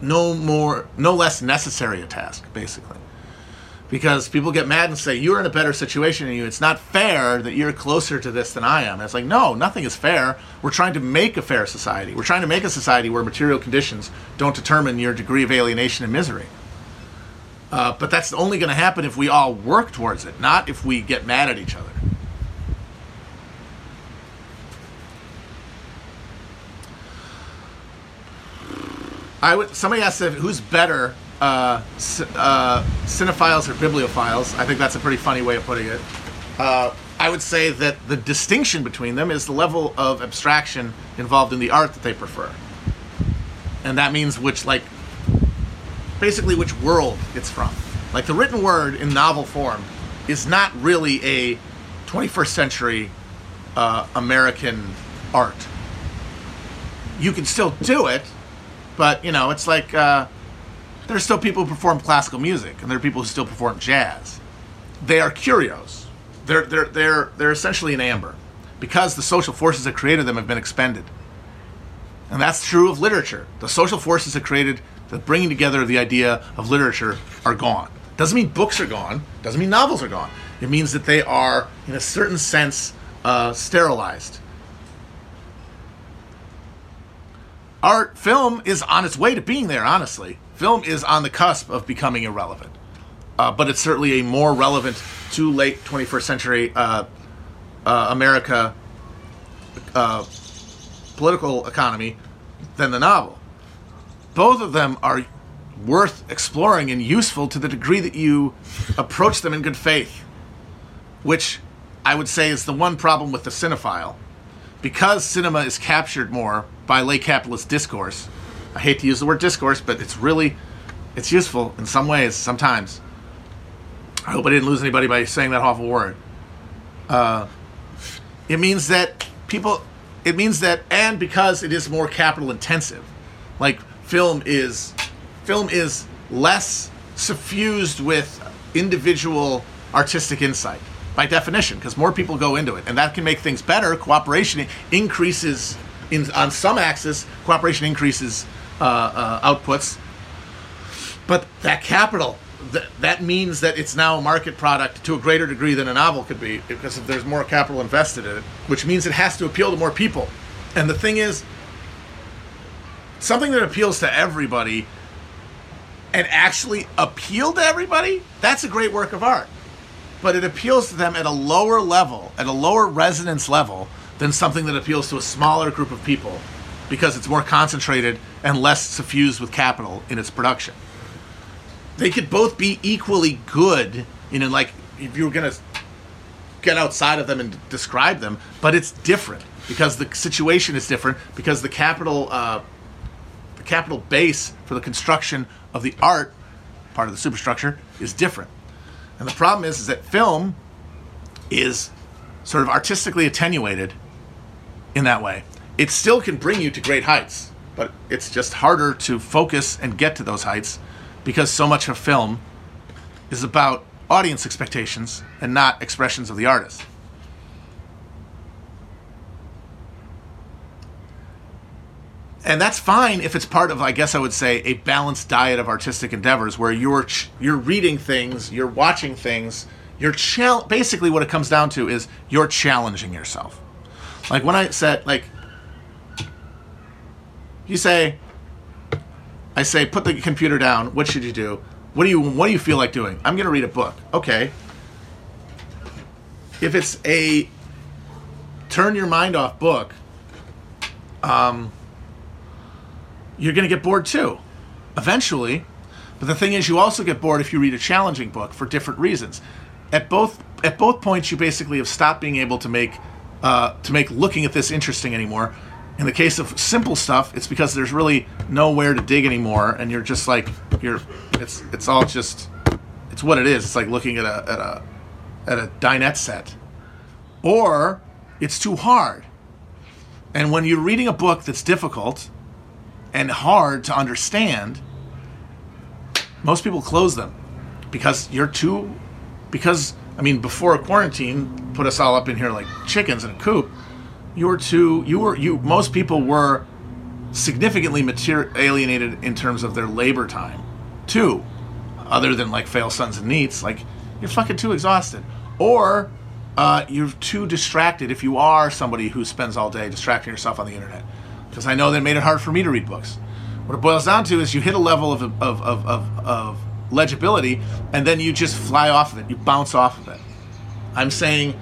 no more, no less necessary a task, basically. Because people get mad and say you're in a better situation than you. It's not fair that you're closer to this than I am. And it's like no, nothing is fair. We're trying to make a fair society. We're trying to make a society where material conditions don't determine your degree of alienation and misery. Uh, but that's only going to happen if we all work towards it, not if we get mad at each other. I would. Somebody asked if who's better, uh, uh, cinephiles or bibliophiles. I think that's a pretty funny way of putting it. Uh, I would say that the distinction between them is the level of abstraction involved in the art that they prefer, and that means which, like, basically which world it's from. Like the written word in novel form is not really a 21st century uh, American art. You can still do it, but you know, it's like uh, are still people who perform classical music, and there are people who still perform jazz. They are curios. They're they're they're they're essentially an amber, because the social forces that created them have been expended. And that's true of literature. The social forces that created the bringing together of the idea of literature are gone. Doesn't mean books are gone. Doesn't mean novels are gone. It means that they are, in a certain sense, uh, sterilized. art film is on its way to being there honestly film is on the cusp of becoming irrelevant uh, but it's certainly a more relevant to late 21st century uh, uh, america uh, political economy than the novel both of them are worth exploring and useful to the degree that you approach them in good faith which i would say is the one problem with the cinephile because cinema is captured more by late capitalist discourse. I hate to use the word discourse, but it's really it's useful in some ways sometimes. I hope I didn't lose anybody by saying that awful word. Uh, it means that people. It means that, and because it is more capital intensive, like film is, film is less suffused with individual artistic insight by definition, because more people go into it, and that can make things better. Cooperation increases in on some axis. Cooperation increases Uh, uh, outputs, but that capital th- that means that it's now a market product to a greater degree than a novel could be because if there's more capital invested in it, which means it has to appeal to more people. And the thing is, something that appeals to everybody and actually appeal to everybody, that's a great work of art. But it appeals to them at a lower level, at a lower resonance level than something that appeals to a smaller group of people because it's more concentrated and less suffused with capital in its production. They could both be equally good, you know, like if you were going to get outside of them and describe them, but it's different because the situation is different because the capital uh, the capital base for the construction of the art part of the superstructure is different. And the problem is, is that film is sort of artistically attenuated in that way. It still can bring you to great heights, but it's just harder to focus and get to those heights because so much of film is about audience expectations and not expressions of the artist. and that's fine if it's part of i guess i would say a balanced diet of artistic endeavors where you're ch- you're reading things you're watching things you're chal- basically what it comes down to is you're challenging yourself like when i said like you say i say put the computer down what should you do what do you what do you feel like doing i'm going to read a book okay if it's a turn your mind off book um you're going to get bored too. Eventually, But the thing is, you also get bored if you read a challenging book for different reasons. At both at both points, you basically have stopped being able to make uh, to make looking at this interesting anymore. In the case of simple stuff, it's because there's really nowhere to dig anymore, and you're just like you're. It's it's all just it's what it is. It's like looking at a at a at a dinette set, or it's too hard. And when you're reading a book that's difficult and hard to understand, most people close them because you're too because I mean before quarantine put us all up in here like chickens in a coop. You were too you were you most people were significantly mater- alienated in terms of their labor time. Too, other than like fail sons and NEETs, like you're fucking too exhausted, or uh, you're too distracted if you are somebody who spends all day distracting yourself on the internet. Because I know that made it hard for me to read books. What it boils down to is you hit a level of, of, of, of, of legibility and then you just fly off of it. You bounce off of it. I'm saying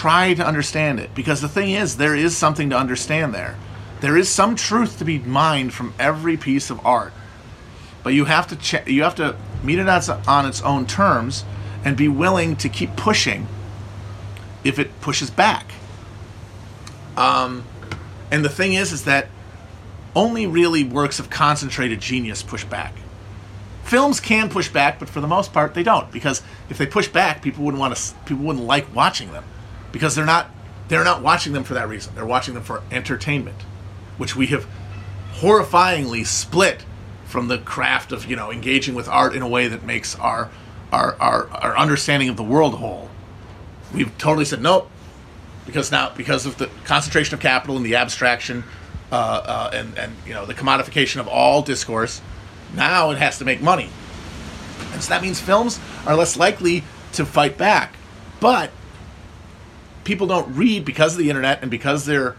try to understand it because the thing is, there is something to understand there. There is some truth to be mined from every piece of art, but you have to ch- you have to meet it on its own terms and be willing to keep pushing if it pushes back. Um, and the thing is, is that only really works of concentrated genius push back. Films can push back, but for the most part, they don't because if they push back, people wouldn't want to. People wouldn't like watching them because they're not. They're not watching them for that reason. They're watching them for entertainment, which we have horrifyingly split from the craft of you know engaging with art in a way that makes our our our, our understanding of the world whole. We've totally said nope because now because of the concentration of capital and the abstraction uh, uh, and and you know the commodification of all discourse, now it has to make money, and so that means films are less likely to fight back. But people don't read because of the internet and because they're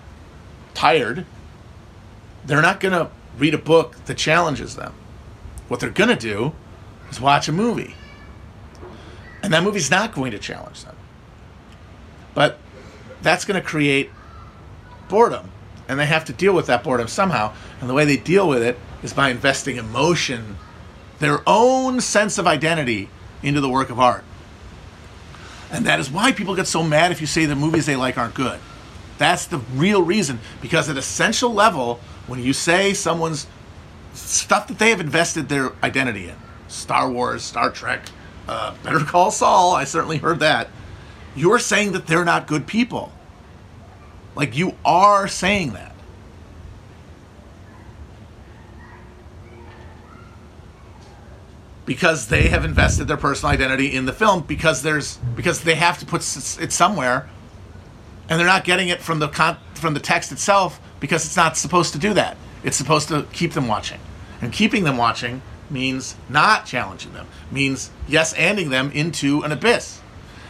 tired. They're not going to read a book that challenges them. What they're going to do is watch a movie. And that movie's not going to challenge them. But that's going to create boredom and they have to deal with that boredom somehow. And the way they deal with it is by investing emotion, their own sense of identity, into the work of art. And that is why people get so mad if you say the movies they like aren't good. That's the real reason. Because at essential level, when you say someone's stuff that they have invested their identity in, Star Wars, Star Trek, uh, Better Call Saul, I certainly heard that, you're saying that they're not good people. Like you are saying that. Because they have invested their personal identity in the film because there's because they have to put it somewhere and they're not getting it from the con- from the text itself because it's not supposed to do that. It's supposed to keep them watching. And keeping them watching means not challenging them, means yes anding them into an abyss.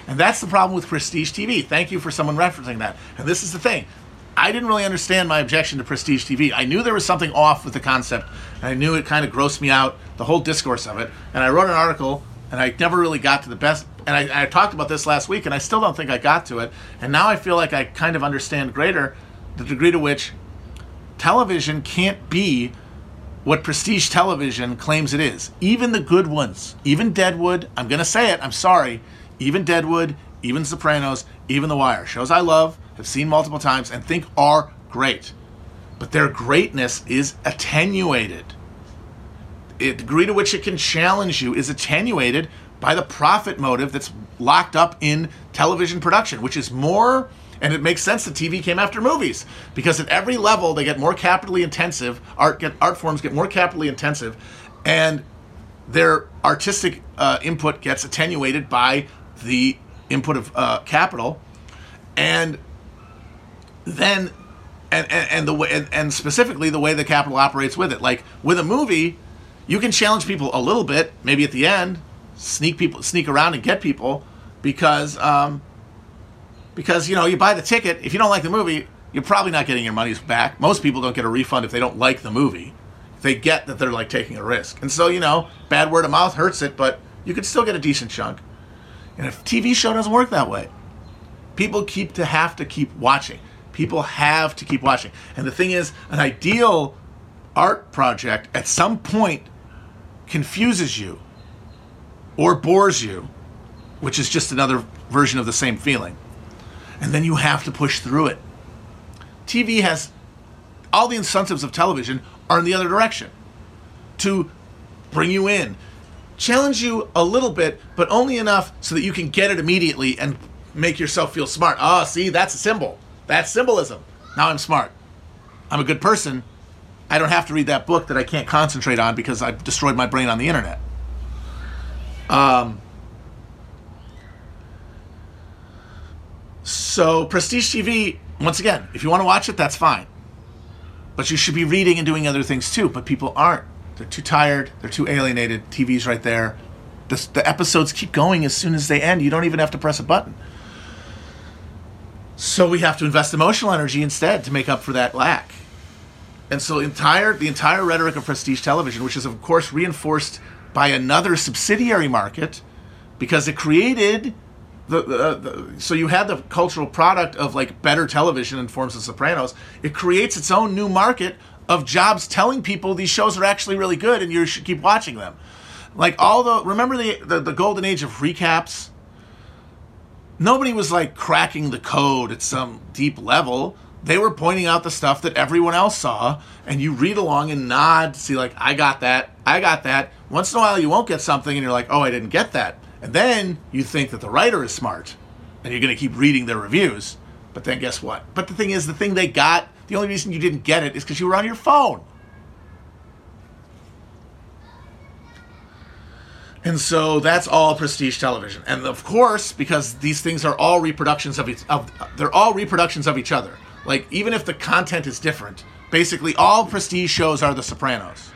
And that's the problem with prestige TV. Thank you for someone referencing that. And this is the thing. I didn't really understand my objection to prestige TV. I knew there was something off with the concept, and I knew it kind of grossed me out, the whole discourse of it. And I wrote an article, and I never really got to the best. And I, I talked about this last week, and I still don't think I got to it. And now I feel like I kind of understand greater the degree to which television can't be what prestige television claims it is. Even the good ones, even Deadwood, I'm going to say it, I'm sorry even Deadwood, even Sopranos, even The Wire, shows I love, have seen multiple times, and think are great. But their greatness is attenuated. The degree to which it can challenge you is attenuated by the profit motive that's locked up in television production, which is more, and it makes sense that TV came after movies because at every level they get more capitally intensive. Art get art forms get more capitally intensive, and their artistic uh, input gets attenuated by the input of uh, capital, and then and, and, and the way and, and specifically the way the capital operates with it. Like with a movie, you can challenge people a little bit, maybe at the end, sneak people, sneak around and get people, because um, because you know you buy the ticket. If you don't like the movie, you're probably not getting your money's back. Most people don't get a refund if they don't like the movie. They get that they're like taking a risk, and so you know, bad word of mouth hurts it, but you could still get a decent chunk. And a TV show doesn't work that way. People keep to have to keep watching. People have to keep watching. And the thing is, an ideal art project at some point confuses you or bores you, which is just another version of the same feeling. And then you have to push through it. TV has all the incentives of television are in the other direction to bring you in, challenge you a little bit, but only enough so that you can get it immediately and make yourself feel smart. Ah, oh, see, that's a symbol. That's symbolism. Now I'm smart. I'm a good person. I don't have to read that book that I can't concentrate on because I've destroyed my brain on the internet. Um, so, Prestige TV, once again, if you want to watch it, that's fine. But you should be reading and doing other things too. But people aren't. They're too tired. They're too alienated. TV's right there. The, the episodes keep going as soon as they end. You don't even have to press a button. So we have to invest emotional energy instead to make up for that lack. And so entire the entire rhetoric of prestige television, which is of course reinforced by another subsidiary market, because it created the, the, uh, the, so you had the cultural product of like better television in forms of Sopranos. It creates its own new market of jobs telling people these shows are actually really good and you should keep watching them. Like all the remember the the, the golden age of recaps. Nobody was like cracking the code at some deep level they were pointing out the stuff that everyone else saw, and you read along and nod, see, like, I got that, I got that. Once in a while, you won't get something, and you're like, oh, I didn't get that. And then you think that the writer is smart, and you're going to keep reading their reviews. But then guess what? But the thing is, the thing they got, the only reason you didn't get it is because you were on your phone. And so that's all prestige television. And of course, because these things are all reproductions of each of they're all reproductions of each other. Like even if the content is different, basically all prestige shows are The Sopranos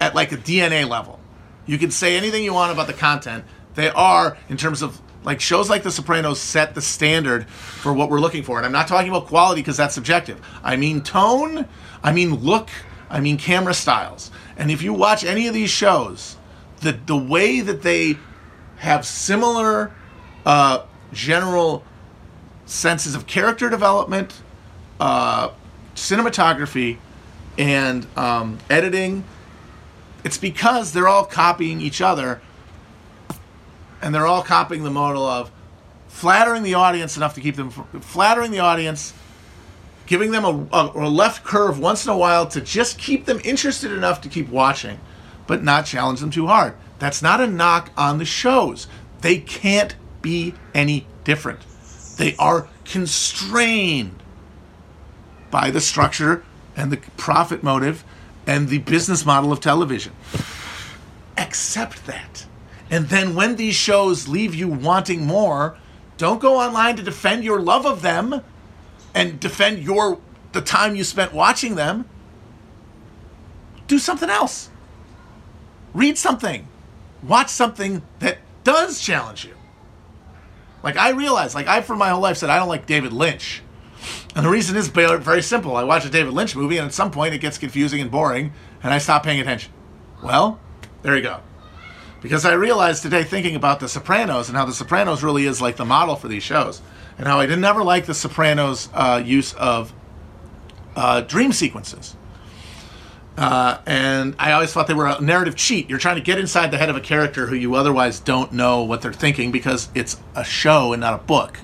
at like a DNA level. You can say anything you want about the content. They are in terms of like shows like The Sopranos set the standard for what we're looking for. And I'm not talking about quality because that's subjective. I mean tone, I mean look, I mean camera styles. And if you watch any of these shows, the the way that they have similar uh, general senses of character development, uh, cinematography and um, editing. It's because they're all copying each other, and they're all copying the model of flattering the audience enough to keep them flattering the audience, giving them a, a, a left curve once in a while to just keep them interested enough to keep watching, but not challenge them too hard. That's not a knock on the shows. They can't be any different. They are constrained by the structure and the profit motive and the business model of television. Accept that. And then when these shows leave you wanting more, don't go online to defend your love of them and defend your the time you spent watching them. Do something else. Read something. Watch something that does challenge you. Like I realize, like I for my whole life said I don't like David Lynch. And the reason is very simple. I watch a David Lynch movie, and at some point it gets confusing and boring, and I stop paying attention. Well, there you go. Because I realized today, thinking about The Sopranos and how The Sopranos really is like the model for these shows, and how I didn't ever like The Sopranos' uh, use of uh, dream sequences. Uh, and I always thought they were a narrative cheat. You're trying to get inside the head of a character who you otherwise don't know what they're thinking because it's a show and not a book.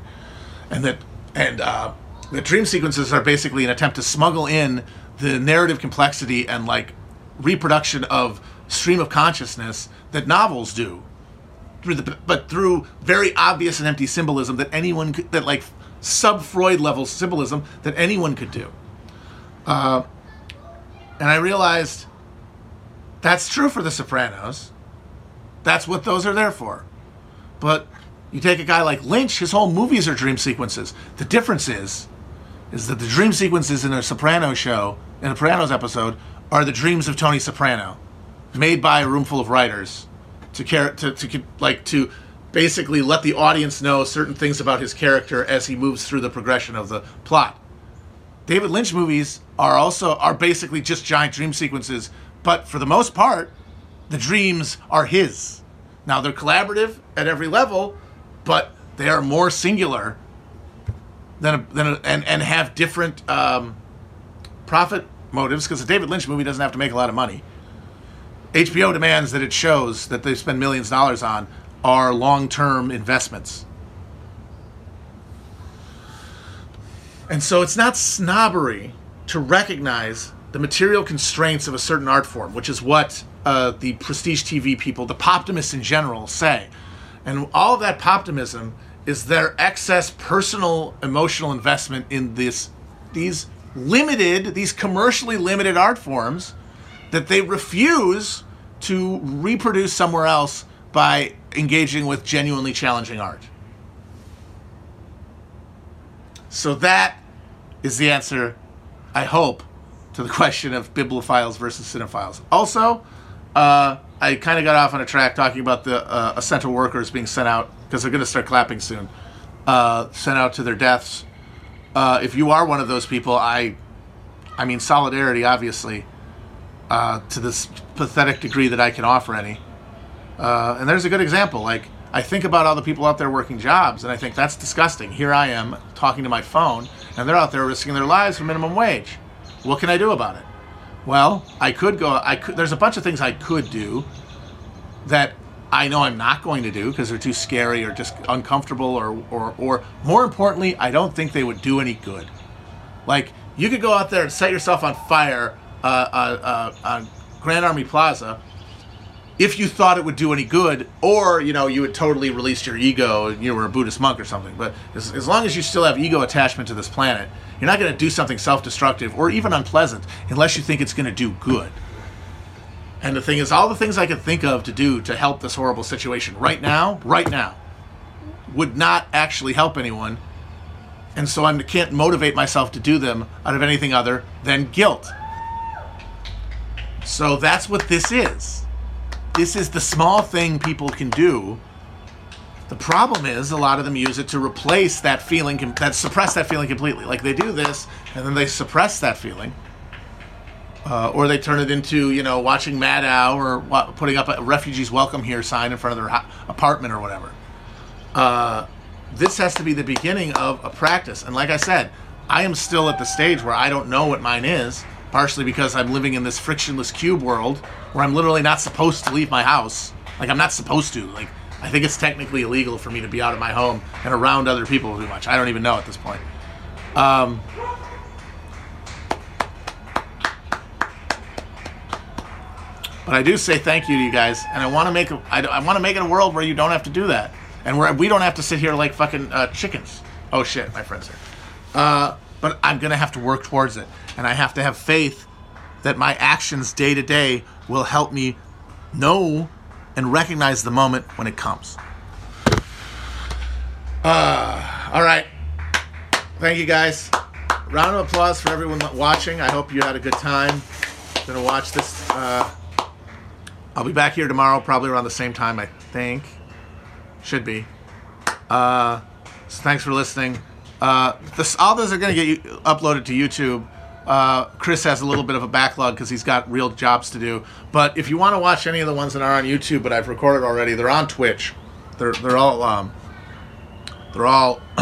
And that, and uh, the dream sequences are basically an attempt to smuggle in the narrative complexity and like reproduction of stream of consciousness that novels do through the but through very obvious and empty symbolism that anyone could that like sub freud level symbolism that anyone could do. Uh, and i realized that's true for the sopranos. That's what those are there for. But you take a guy like lynch his whole movies are dream sequences. The difference is is that the dream sequences in a Soprano show, in a Sopranos episode, are the dreams of Tony Soprano, made by a room full of writers to care to, to like to basically let the audience know certain things about his character as he moves through the progression of the plot. David Lynch movies are also are basically just giant dream sequences, but for the most part, the dreams are his. Now they're collaborative at every level, but they are more singular than a, than a, and and have different um, profit motives because a David Lynch movie doesn't have to make a lot of money. HBO demands that it shows that they spend millions of dollars on are long term investments. And so it's not snobbery to recognize the material constraints of a certain art form, which is what uh, the prestige TV people, the poptimists in general, say. And all of that poptimism is their excess personal emotional investment in this these limited, these commercially limited art forms that they refuse to reproduce somewhere else by engaging with genuinely challenging art. So that is the answer, I hope, to the <laughs> question of bibliophiles versus cinephiles. Also, uh, I kind of got off on a track talking about the uh, essential workers being sent out because they're going to start clapping soon. Uh, sent out to their deaths. Uh, if you are one of those people, I, I mean solidarity, obviously, uh, to this pathetic degree that I can offer any. Uh, and there's a good example. Like I think about all the people out there working jobs, and I think that's disgusting. Here I am talking to my phone, and they're out there risking their lives for minimum wage. What can I do about it? Well, I could go. I could. There's a bunch of things I could do that I know I'm not going to do because they're too scary or just uncomfortable, or or or more importantly, I don't think they would do any good. Like you could go out there and set yourself on fire uh, uh, uh, on Grand Army Plaza if you thought it would do any good, or you know you had totally released your ego and you were a Buddhist monk or something. But as, as long as you still have ego attachment to this planet, you're not going to do something self-destructive or even unpleasant unless you think it's going to do good. And the thing is, all the things I can think of to do to help this horrible situation right now, right now, would not actually help anyone. And so I can't motivate myself to do them out of anything other than guilt. So that's what this is this is the small thing people can do. The problem is a lot of them use it to replace that feeling, that suppress that feeling completely. Like they do this, and then they suppress that feeling, uh, or they turn it into you know watching Maddow or wa- putting up a refugees welcome here sign in front of their ha- apartment or whatever. Uh, this has to be the beginning of a practice, and like I said, I am still at the stage where I don't know what mine is partially because I'm living in this frictionless cube world where I'm literally not supposed to leave my house. Like I'm not supposed to. Like I think it's technically illegal for me to be out of my home and around other people too much. I don't even know at this point. Um, but I do say thank you to you guys, and I want to make I want to make it a world where you don't have to do that, and where we don't have to sit here like fucking uh, chickens. Oh shit, my friends here. Uh, but I'm gonna have to work towards it and I have to have faith that my actions day to day will help me know and recognize the moment when it comes. Uh, all right. Thank you guys. Round of applause for everyone watching. I hope you had a good time. Gonna watch this. Uh, I'll be back here tomorrow, probably around the same time. I think should be. Uh, so thanks for listening. Uh, this, all those are gonna get you, uploaded to YouTube. Uh, Chris has a little bit of a backlog because he's got real jobs to do. But if you want to watch any of the ones that are on YouTube, but I've recorded already, they're on Twitch. They're they're all um, they're all <clears throat>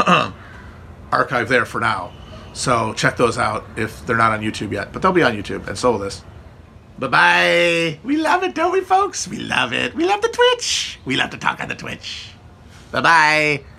archived there for now. So check those out if they're not on YouTube yet. But they'll be on YouTube, and so will this. Bye bye. We love it, don't we, folks? We love it. We love the Twitch. We love to talk on the Twitch. Bye bye.